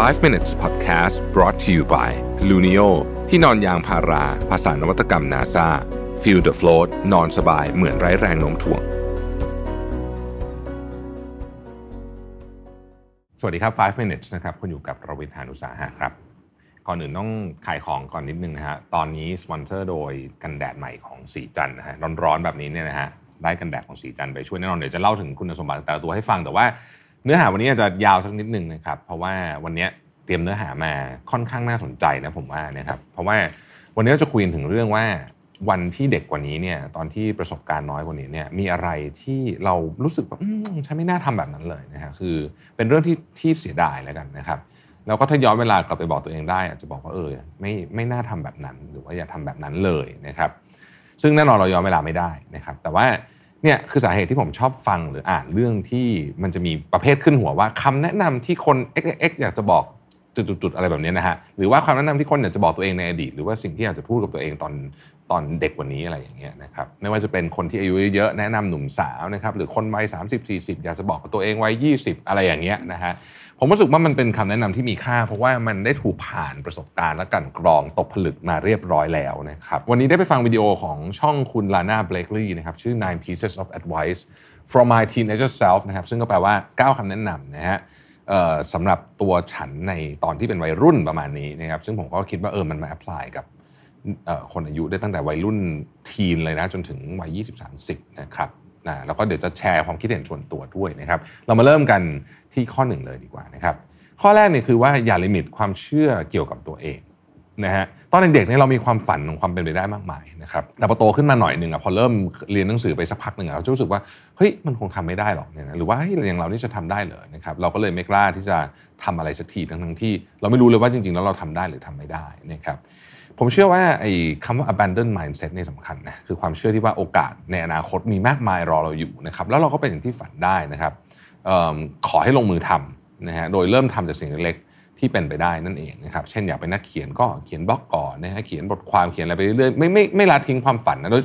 5 minutes podcast brought to you by Luno ที่นอนยางพารา ภาษานวัตกรรม NASA feel the float นอนสบายเหมือนไร้แรงโน้มถ่วง สวัสดีครับ 5 minutes นะครับคุณอยู่กับรวิทยานุสาหะครับ ก่อนอื่นต้องขายของก่อนนิดนึงนะฮะ ตอนนี้สปอนเซอร์โดยกันแดดใหม่ของสีจันนะฮะ ร้อนๆแบบนี้เนี่ยนะฮะ ได้กันแดดของสีจันไปช่วยแน่นอน เดี๋ยวจะเล่าถึงคุณสมบัติแต่ละตัวให้ฟังแต่ว่า เนื้อหาวันนี้อาจจะยาวสักนิดหนึ่งนะครับ เพราะว่าวันนี้เตรียมเนื้อหามาค่อนข้างน่าสนใจนะผมว่านะครับ เพราะว่าวันนี้เราจะคุยถึงเรื่องว่าวันที่เด็กกว่านี้เนี่ยตอนที่ประสบการณ์น้อยกว่านี้เนี่ยมีอะไรที่เรารู้สึกว่าอืมฉันไม่น่าทำแบบนั้นเลยนะฮะคือเป็นเรื่องที่ที่เสียดายแล้วกันนะครับแล้วก็ถ้าย้อนเวลากลับไปบอกตัวเองได้ อาจจะบอกว่าเออไม่ไม่น่าทำแบบนั้น หรือว่าอย่าทำแบบนั้นเลยนะครับ ซึ่งแน่นอนเราย้อนเวลาไม่ได้นะครับ แต่ว่า เนี่ยคือสาเหตุที่ผมชอบฟังหรืออ่านเรื่องที่มันจะมีประเภทขึ้นหัวว่าคำแนะนำที่คน x x อยากจะบอกจุดๆอะไรแบบนี้นะฮะหรือว่าคำแนะนำที่คนอยากจะบอกตัวเองในอดีต หรือว่าสิ่งที่อยากจะพูดกับตัวเองตอนตอนเด็กกว่านี้อะไรอย่างเงี้ยนะครับไม่ว่าจะเป็นคนที่อายุเยอะแนะนำหนุ่มสาวนะครับหรือคนวัย30 40อยากจะบอกกับตัวเองวัย20อะไรอย่างเงี้ยนะฮะ ผมรู้สึกว่ามันเป็นคำแนะนำที่มีค่า เพราะว่ามันได้ถูกผ่านประสบการณ์และกันกรองตกผลึกมาเรียบร้อยแล้วนะครับ วันนี้ได้ไปฟังวิดีโอของช่องคุณลาน่าเบลกลีย์นะครับ ชื่อ nine pieces of advice from my teenager self นะครับ ซึ่งก็แปลว่า 9คำแนะนำนะฮะสำหรับตัวฉันในตอนที่เป็นวัยรุ่นประมาณนี้นะครับ ซึ่งผมก็คิดว่าเออมันมา apply กับคนอายุได้ตั้งแต่วัยรุ่น teen เลยนะจนถึงวัย20-30นะครับ นะแล้วก็เดี๋ยวจะแชร์ความคิดเห็นส่วนตัวด้วยนะครับ เรามาเริ่มกันที่ข้อหนึ่งเลยดีกว่านะครับ ข้อแรกเนี่ยคือว่าอย่า limit ความเชื่อเกี่ยวกับตัวเองนะฮะตอนเด็กๆเนี่ยเรามีความฝันของความเป็นไปได้มากมายนะครับแต่พอโตขึ้นมาหน่อยหนึ่งอะพอเริ่มเรียนหนังสือไปสักพักหนึ่งอะเราจะรู้สึกว่าเฮ้ยมันคงทำไม่ได้หรอกเนี่ยนะหรือว่าเฮ้ยอย่างเรานี่จะทำได้เหรอนะครับเราก็เลยไม่กล้าที่จะทำอะไรสักทีทั้งๆที่ เราไม่รู้เลยว่าจริงๆแล้วเราทำได้หรือทำไม่ได้นะครับ ผมเชื่อว่าไอ้คำว่า abandon mindset นี่สำคัญนะคือความเชื่อที่ว่าโอกาสในอนาคตมีมากมายรอเราอยู่นะครับแล้วเราก็เป็นอย่างที่ฝันได้นะครับออขอให้ลงมือทำนะฮะโดยเริ่มทำจากสิ่งเล็กๆที่เป็นไปได้นั่นเองนะครับเช่นอยากเป็นนักเขียนก็เขียนบล็อกก่อนนะฮะเขียนบทความเขียนอะไรไปเรื่อยๆไม่ไม่ไม่ละทิ้งความฝันนะโดย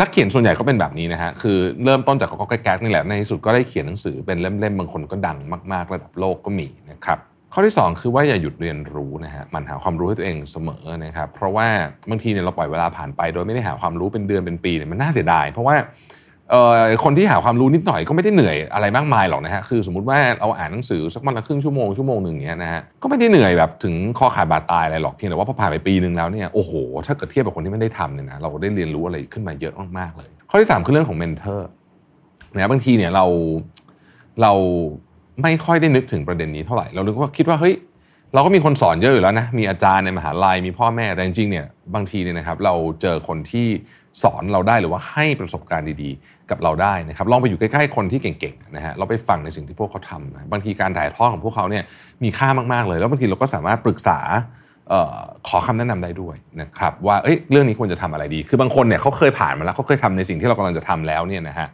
นักเขียนส่วนใหญ่ก็เป็นแบบนี้นะฮะคือเริ่มต้นจากก็แก๊กนี่แหละในที่สุดก็ได้เขียนหนังสือเป็นเล่มๆบางคนก็ดังมากๆระดับโลกก็มีนะครับ ข้อที่ 2 คือว่าอย่าหยุดเรียนรู้นะฮะมันหาความรู้ให้ตัวเองเสมอนะครับเพราะว่าบางทีเนี่ยเราปล่อยเวลาผ่านไป โดยไม่ได้หาความรู้เป็นเดือนเป็นปีเนี่ยมันน่าเสียดาย เพราะว่าคนที่หาความรู้นิดหน่อยก็ไม่ได้เหนื่อยอะไรมากมายหรอกนะฮะคือสมมติว่าเราอ่านหนังสือสักวันละครึ่งชั่วโมงชั่วโมงหนึ่งเนี้ยนะฮะก็ไม่ได้เหนื่อยแบบถึงคอขาดบาดตายอะไรหรอกเพียงแต่ว่าพอผ่านไปปีหนึ่งแล้วเนี่ยโอ้โหถ้าเกิดเทียบกับคนที่ไม่ได้ทำเนี่ยนะเราได้เรียนรู้อะไรขึ้นมาเยอะมากๆเลย ข้อที่ 3 คือเรื่องของ mentor นะบางทีเนี่ยเราเรา ไม่ค่อยได้นึกถึงประเด็นนี้เท่าไหร่ เราคิดว่าคิดว่าเฮ้ยเราก็มีคนสอนเยอะอยู่แล้วนะ มีอาจารย์ในมหาลัย มีพ่อแม่ แต่จริงๆเนี่ยบางทีเนี่ยนะครับเราเจอคนที่สอนเราได้หรือว่าให้ประสบการณ์ดีๆ กับเราได้นะครับ ลองไปอยู่ใกล้ๆคนที่เก่งๆนะฮะ เราไปฟังในสิ่งที่พวกเขาทำนะ บางทีการถ่ายทอดของพวกเขาเนี่ยมีค่ามากๆเลย แล้วบางทีเราก็สามารถปรึกษาขอคำแนะนำได้ด้วยนะครับว่าเอ้ยเรื่องนี้ควรจะทำอะไรดี คือบางคนเนี่ยเขาเคยผ่านมาแล้วเขาเคยทำในสิ่งที่เรากำลังจะทำแล้วเนี่ยนะฮะ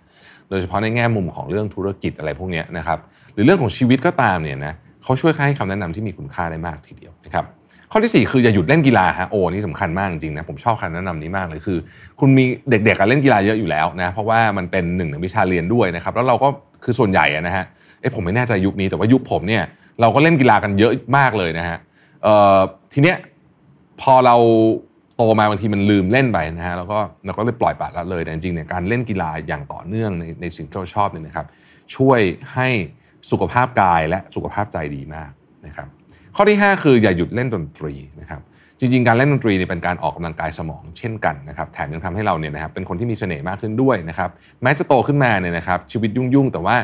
โดยเฉพาะในแง่มุมของเรื่องธุรกิจอะไรพวกนี้นะครับ หรือเรื่องของชีวิตก็ตามเนี่ยนะเขาช่วยให้คำแนะนำที่มีคุณค่าได้มากทีเดียวนะครับข้อที่ 4 คืออย่าหยุดเล่นกีฬาฮะโอ้นี่สำคัญมากจริงๆนะผมชอบคำแนะนำนี้มากเลยคือ คุณมีเด็กๆเล่นกีฬาเยอะอยู่แล้วนะเพราะว่ามันเป็นหนึ่งในวิชาเรียนด้วยนะครับแล้วเราก็คือส่วนใหญ่นะฮะเอ้ผมไม่แน่ใจยุคนี้แต่ว่ายุคผมเนี่ยเราก็เล่นกีฬากันเยอะมากเลยนะฮะทีเนี้ยพอเราโตมาบางทีมันลืมเล่นไปนะฮะแล้วก็เราก็เลยปล่อยปละละเลยแต่จริงๆเนี่ยการเล่นกีฬาอย่างต่อเนื่องในในสิ่งที่เราชอบเนี่ยนะครับช่วยให้ สุขภาพกายและสุขภาพใจดีมากนะครับข้อที่ 5 คืออย่าหยุดเล่นดนตรีนะครับจริงๆ การเล่นดนตรีเนี่ยเป็นการออกกำลังกายสมองเช่นกันนะครับแถมยังทำให้เราเนี่ยนะครับเป็นคนที่มีเสน่ห์มากขึ้นด้วยนะครับแม้จะโตขึ้นมาเนี่ยนะครับชีวิตยุ่งๆ แต่ว่า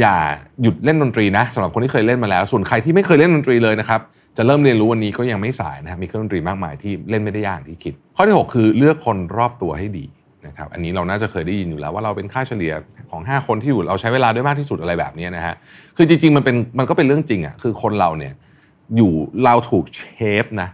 อย่าหยุดเล่นดนตรีนะสำหรับคนที่เคยเล่นมาแล้ว ส่วนใครที่ไม่เคยเล่นดนตรีเลยนะครับจะเริ่มเรียนรู้วันนี้ก็ยังไม่สายนะครับมีเครื่องดนตรีมากมายที่เล่นไม่ได้ยากที่คิด ข้อที่ 6 คือเลือกคนรอบตัวให้ดี นะครับอันนี้เราน่าจะเคยได้ยินอยู่แล้วว่าเราเป็นค่าเฉลี่ยของ 5 คนที่อยู่เราใช้เวลาด้วยมากที่สุดอะไรแบบนี้นะฮะคือจริงๆมันเป็นมันก็เป็นเรื่องจริงอะคือคนเราเนี่ยอยู่เราถูกเชฟนะ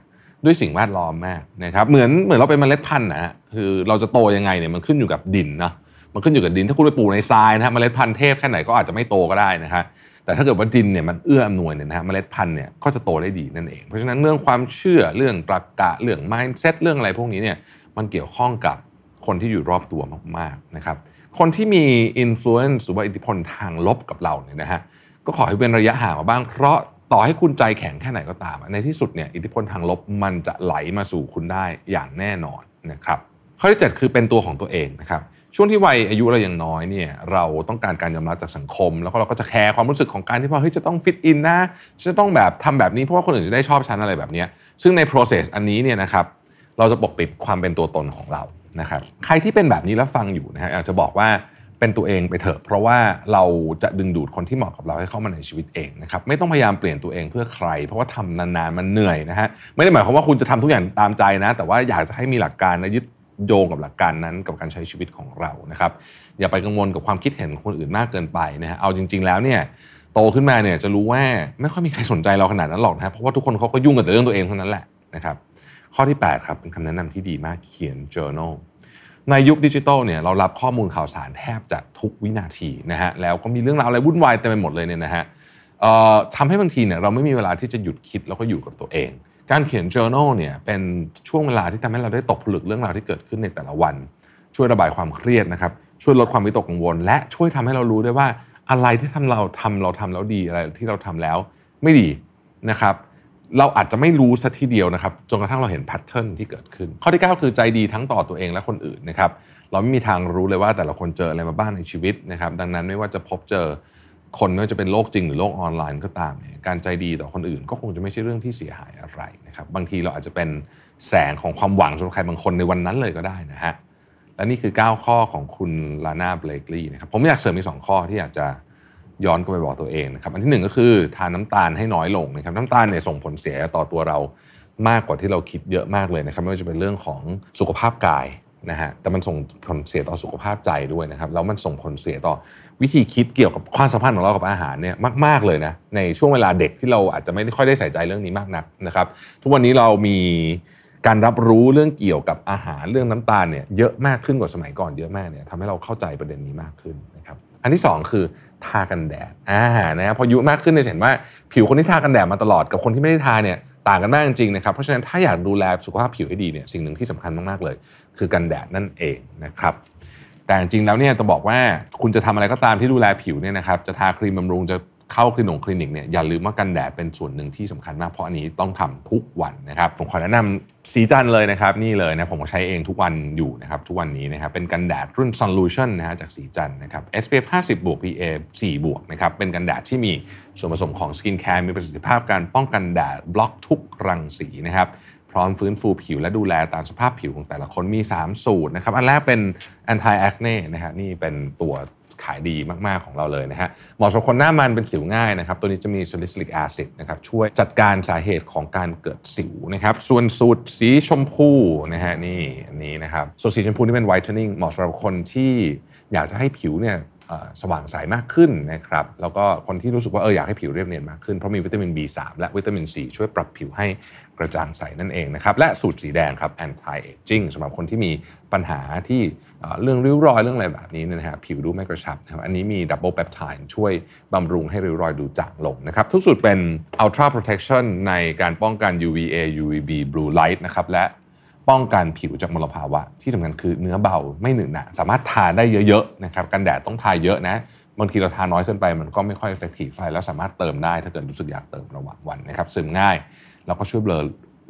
ด้วยสิ่งแวดล้อมมากนะครับเหมือนเหมือนเราเป็นเมล็ดพันธุ์นะฮะคือเราจะโตยังไงเนี่ยมันขึ้นอยู่กับดินนะมันขึ้นอยู่กับดินถ้าคุณไปปลูกในทรายนะฮะเมล็ดพันธุ์เทพแค่ไหนก็อาจจะไม่โตก็ได้นะฮะแต่ถ้าเกิดว่าดินเนี่ยมันเอื้ออำนวยเนี่ยนะฮะเมล็ดพันธุ์เนี่ยก็จะโตได้ดีนั่นเอง เพราะฉะนั้นเรื่องความเชื่อเรื่องตรรกะเรื่อง mindset เรื่องอะไรพวกนี้เนี่ยมันเกี่ยวข้องกับ คนที่อยู่รอบตัวมากๆนะครับคนที่มี influence หรือว่าอิทธิพลทางลบกับเราเนี่ยนะฮะก็ขอให้เป็นระยะห่างมาบ้าง เพราะต่อให้คุณใจแข็งแค่ไหนก็ตาม ในที่สุดเนี่ยอิทธิพลทางลบมันจะไหลมาสู่คุณได้อย่างแน่นอนนะครับข้อที่ 7 คือเป็นตัวของตัวเองนะครับช่วงที่วัยอายุเรายังน้อยเนี่ยเราต้องการการยอมรับจากสังคม แล้วก็เราก็จะแคร์ความรู้สึกของการที่ว่าเฮ้ยจะต้องฟิตอินนะจะต้องแบบทำแบบนี้เพราะว่าคนอื่นจะได้ชอบฉันอะไรแบบนี้ซึ่งใน process อันนี้เนี่ยนะครับเราจะปกปิดความเป็นตัวตนของเรา นะครับใครที่เป็นแบบนี้แล้วฟังอยู่นะฮะอยากจะบอกว่าเป็นตัวเองไปเถอะ เพราะว่าเราจะดึงดูดคนที่เหมาะกับเราให้เข้ามาในชีวิตเองนะครับไม่ต้องพยายามเปลี่ยนตัวเองเพื่อใคร เพราะว่าทำนานๆมันเหนื่อยนะฮะไม่ได้หมายความว่าคุณจะทำทุกอย่างตามใจนะ แต่ว่าอยากจะให้มีหลักการและยึดโยงกับหลักการนั้นกับการใช้ชีวิตของเรานะครับอย่าไปกังวลกับความคิดเห็นของคนอื่นมากเกินไปนะฮะเอาจริง ๆ แล้วเนี่ยโตขึ้นมาเนี่ยจะรู้ว่าไม่ค่อยมีใครสนใจเราขนาดนั้นหรอกนะเพราะว่าทุกคนเขาก็ยุ่งกับแต่เรื่องตัวเองเท่านั้นแหละนะครับ ข้อที่ 8 ครับ เป็นคำแนะนำที่ดีมากเขียน journal ในยุคดิจิทัลเนี่ยเรารับข้อมูลข่าวสารแทบจะทุกวินาทีนะฮะแล้วก็มีเรื่องราวอะไรวุ่นวายเต็มไปหมดเลยเนี่ยนะฮะทำให้บางทีเนี่ยเราไม่มีเวลาที่จะหยุดคิดแล้วก็อยู่กับตัวเอง การเขียน journal เนี่ยเป็นช่วงเวลาที่ทำให้เราได้ตกผลึกเรื่องราวที่เกิดขึ้นในแต่ละวัน ช่วยระบายความเครียดนะครับช่วยลดความวิตกกังวล และช่วยทำให้เรารู้ได้ว่าอะไรที่ทำเราทำเราทำแล้วดีอะไรที่เราทำแล้วไม่ดีนะครับ เราอาจจะไม่รู้สัทีเดียวนะครับจนกระทั่งเราเห็นแพทเทิร์นที่เกิดขึ้น ข้อที่ 9 คือใจดีทั้งต่อตัวเองและคนอื่นนะครับเราไม่มีทางรู้เลยว่าแต่ละคนเจออะไรมาบ้างในชีวิตนะครับดังนั้นไม่ว่าจะพบเจอคนไม่ว่าจะเป็นโลกจริงหรือโลกออนไลน์ก็ตามเนี่ยการใจดีต่อคนอื่นก็คงจะไม่ใช่เรื่องที่เสียหายอะไรนะครับบางทีเราอาจจะเป็นแสงของความหวังสำหรับใครบางคนในวันนั้นเลยก็ได้นะฮะและนี่คือ 9 ข้อของคุณลาน่าเบลกลีนะครับผมอยากเสริมอีกสข้อที่อยากจะ ย้อนกลับไปบอกตัวเองนะครับอันที่1ก็คือทานน้าตาลให้น้อยลงนะครับน้ำตาลเนี่ยส่งผลเสียต่อตัวเรามากกว่าที่เราคิดเยอะมากเลยนะครับไม่ว่าจะเป็นเรื่องของสุขภาพกายนะฮะแต่มันส่งผลเสียต่อสุขภาพใจด้วยนะครับแล้วมันส่งผลเสียต่อวิธีคิดเกี่ยวกับความสัมพันธ์ของเรากับอาหารเนี่ยมาก ๆเลยนะในช่วงเวลาเด็กที่เราอาจจะไม่ค่อยได้ใส่ใจเรื่องนี้มากนักนะครับทุกวันนี้เรามีการรับรู้เรื่องเกี่ยวกับอาหารเรื่องน้ำตาลเนี่ยเยอะมากขึ้นกว่าสมัยก่อนเยอะมากเนี่ยทำให้เราเข้าใจประเด็นนี้มากขึ้น อันที่ 2 คือทากันแดดอ่านะพออายุมากขึ้นเนี่ยเห็นว่าผิวคนที่ทากันแดดมาตลอดกับคนที่ไม่ได้ทาเนี่ยต่างกันมากจริงๆนะครับเพราะฉะนั้นถ้าอยากดูแลสุขภาพผิวให้ดีเนี่ยสิ่งหนึ่งที่สำคัญมากๆเลย คือกันแดดนั่นเองนะครับแต่จริงแล้วเนี่ยจะบอกว่าคุณจะทำอะไรก็ตามที่ดูแลผิวเนี่ยนะครับจะทาครีมบำรุงจะ เข้าคลินิกคลินิกเนี่ยอย่าลืมว่ากันแดดเป็นส่วนหนึ่งที่สำคัญมากเพราะอันนี้ต้องทำทุกวันนะครับผมขอแนะนำศรีจันทร์เลยนะครับ นี่เลยนะผมใช้เองทุกวันอยู่นะครับ ทุกวันนี้นะครับเป็นกันแดดรุ่น Solution นะฮะจากศรีจันทร์นะครับ SPF 50บวก PA 4บวกนะครับเป็นกันแดดที่มีส่วนผสมของ skincare มีประสิทธิภาพการป้องกันแดดบล็อกทุกรังสีนะครับพร้อมฟื้นฟูผิวและดูแลตามสภาพผิวของแต่ละคนมี 3 สูตรนะครับ อันแรกเป็น anti acne นะฮะนี่เป็นตัว ขายดีมาก ๆ ของเราเลยนะฮะเหมาะสำหรับคนหน้ามันเป็นสิวง่ายนะครับ ตัวนี้จะมี salicylic acid นะครับช่วยจัดการสาเหตุของการเกิดสิวนะครับส่วนสูตรสีชมพูนะฮะนี่อันนี้นะครับส่วนสีชมพูนี่เป็น whitening เหมาะสำหรับคนที่อยากจะให้ผิวเนี่ย สว่างใสมากขึ้นนะครับแล้วก็คนที่รู้สึกว่าเอออยากให้ผิวเรียบเนียนมากขึ้น เพราะมีวิตามิน B3 และวิตามิน C ช่วยปรับผิวให้กระจ่างใสนั่นเองนะครับและสูตรสีแดงครับ anti aging สำหรับคนที่มีปัญหาที่เรื่องริ้วรอยเรื่องอะไรแบบนี้นะฮะผิวดูไม่กระชับครับอันนี้มี double peptide ช่วยบำรุงให้ริ้วรอยดูจางลงนะครับทุกสูตรเป็น ultra protection ในการป้องกัน UVA UVB blue light นะครับและ ป้องกันผิวจากมลภาวะ ที่สำคัญคือเนื้อเบาไม่หนึบหนะสามารถทาได้เยอะๆนะครับกันแดดต้องทาเยอะนะบางทีเราทาน้อยเกินไปมันก็ไม่ค่อย effective แล้วสามารถเติมได้ถ้าเกิดรู้สึกอยากเติมระหว่างวันนะครับซึมง่าย แล้วก็ช่วยเบลอ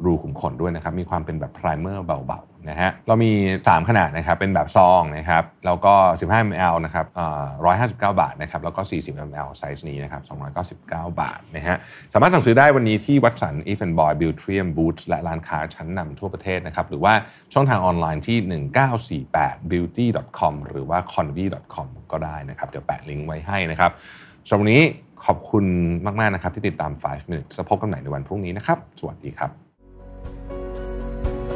รูขุมขนด้วยนะครับมีความเป็นแบบ primer เบาๆ นะฮะเรามี 3 ขนาดนะครับเป็นแบบซองนะครับแล้วก็ 15 ml นะครับ159บเก้าบาทนะครับแล้วก็ 40 ml size นี้นะครับ299 บาทนะฮะสามารถสั่งซื้อได้วันนี้ที่ Watsons EVEANDBOY Beautrium Boots และร้านค้าชั้นนำทั่วประเทศนะครับหรือว่าช่องทางออนไลน์ที่ 1948 beauty.com หรือว่า konvy.com ก็ได้นะครับเดี๋ยวแปะลิงก์ไว้ให้นะครับสำหรับวันนี้ขอบคุณมาก ๆ นะครับที่ติดตาม 5 minutes พบกันใหม่ในวันพรุ่งนี้นะครับ สวัสดีครับ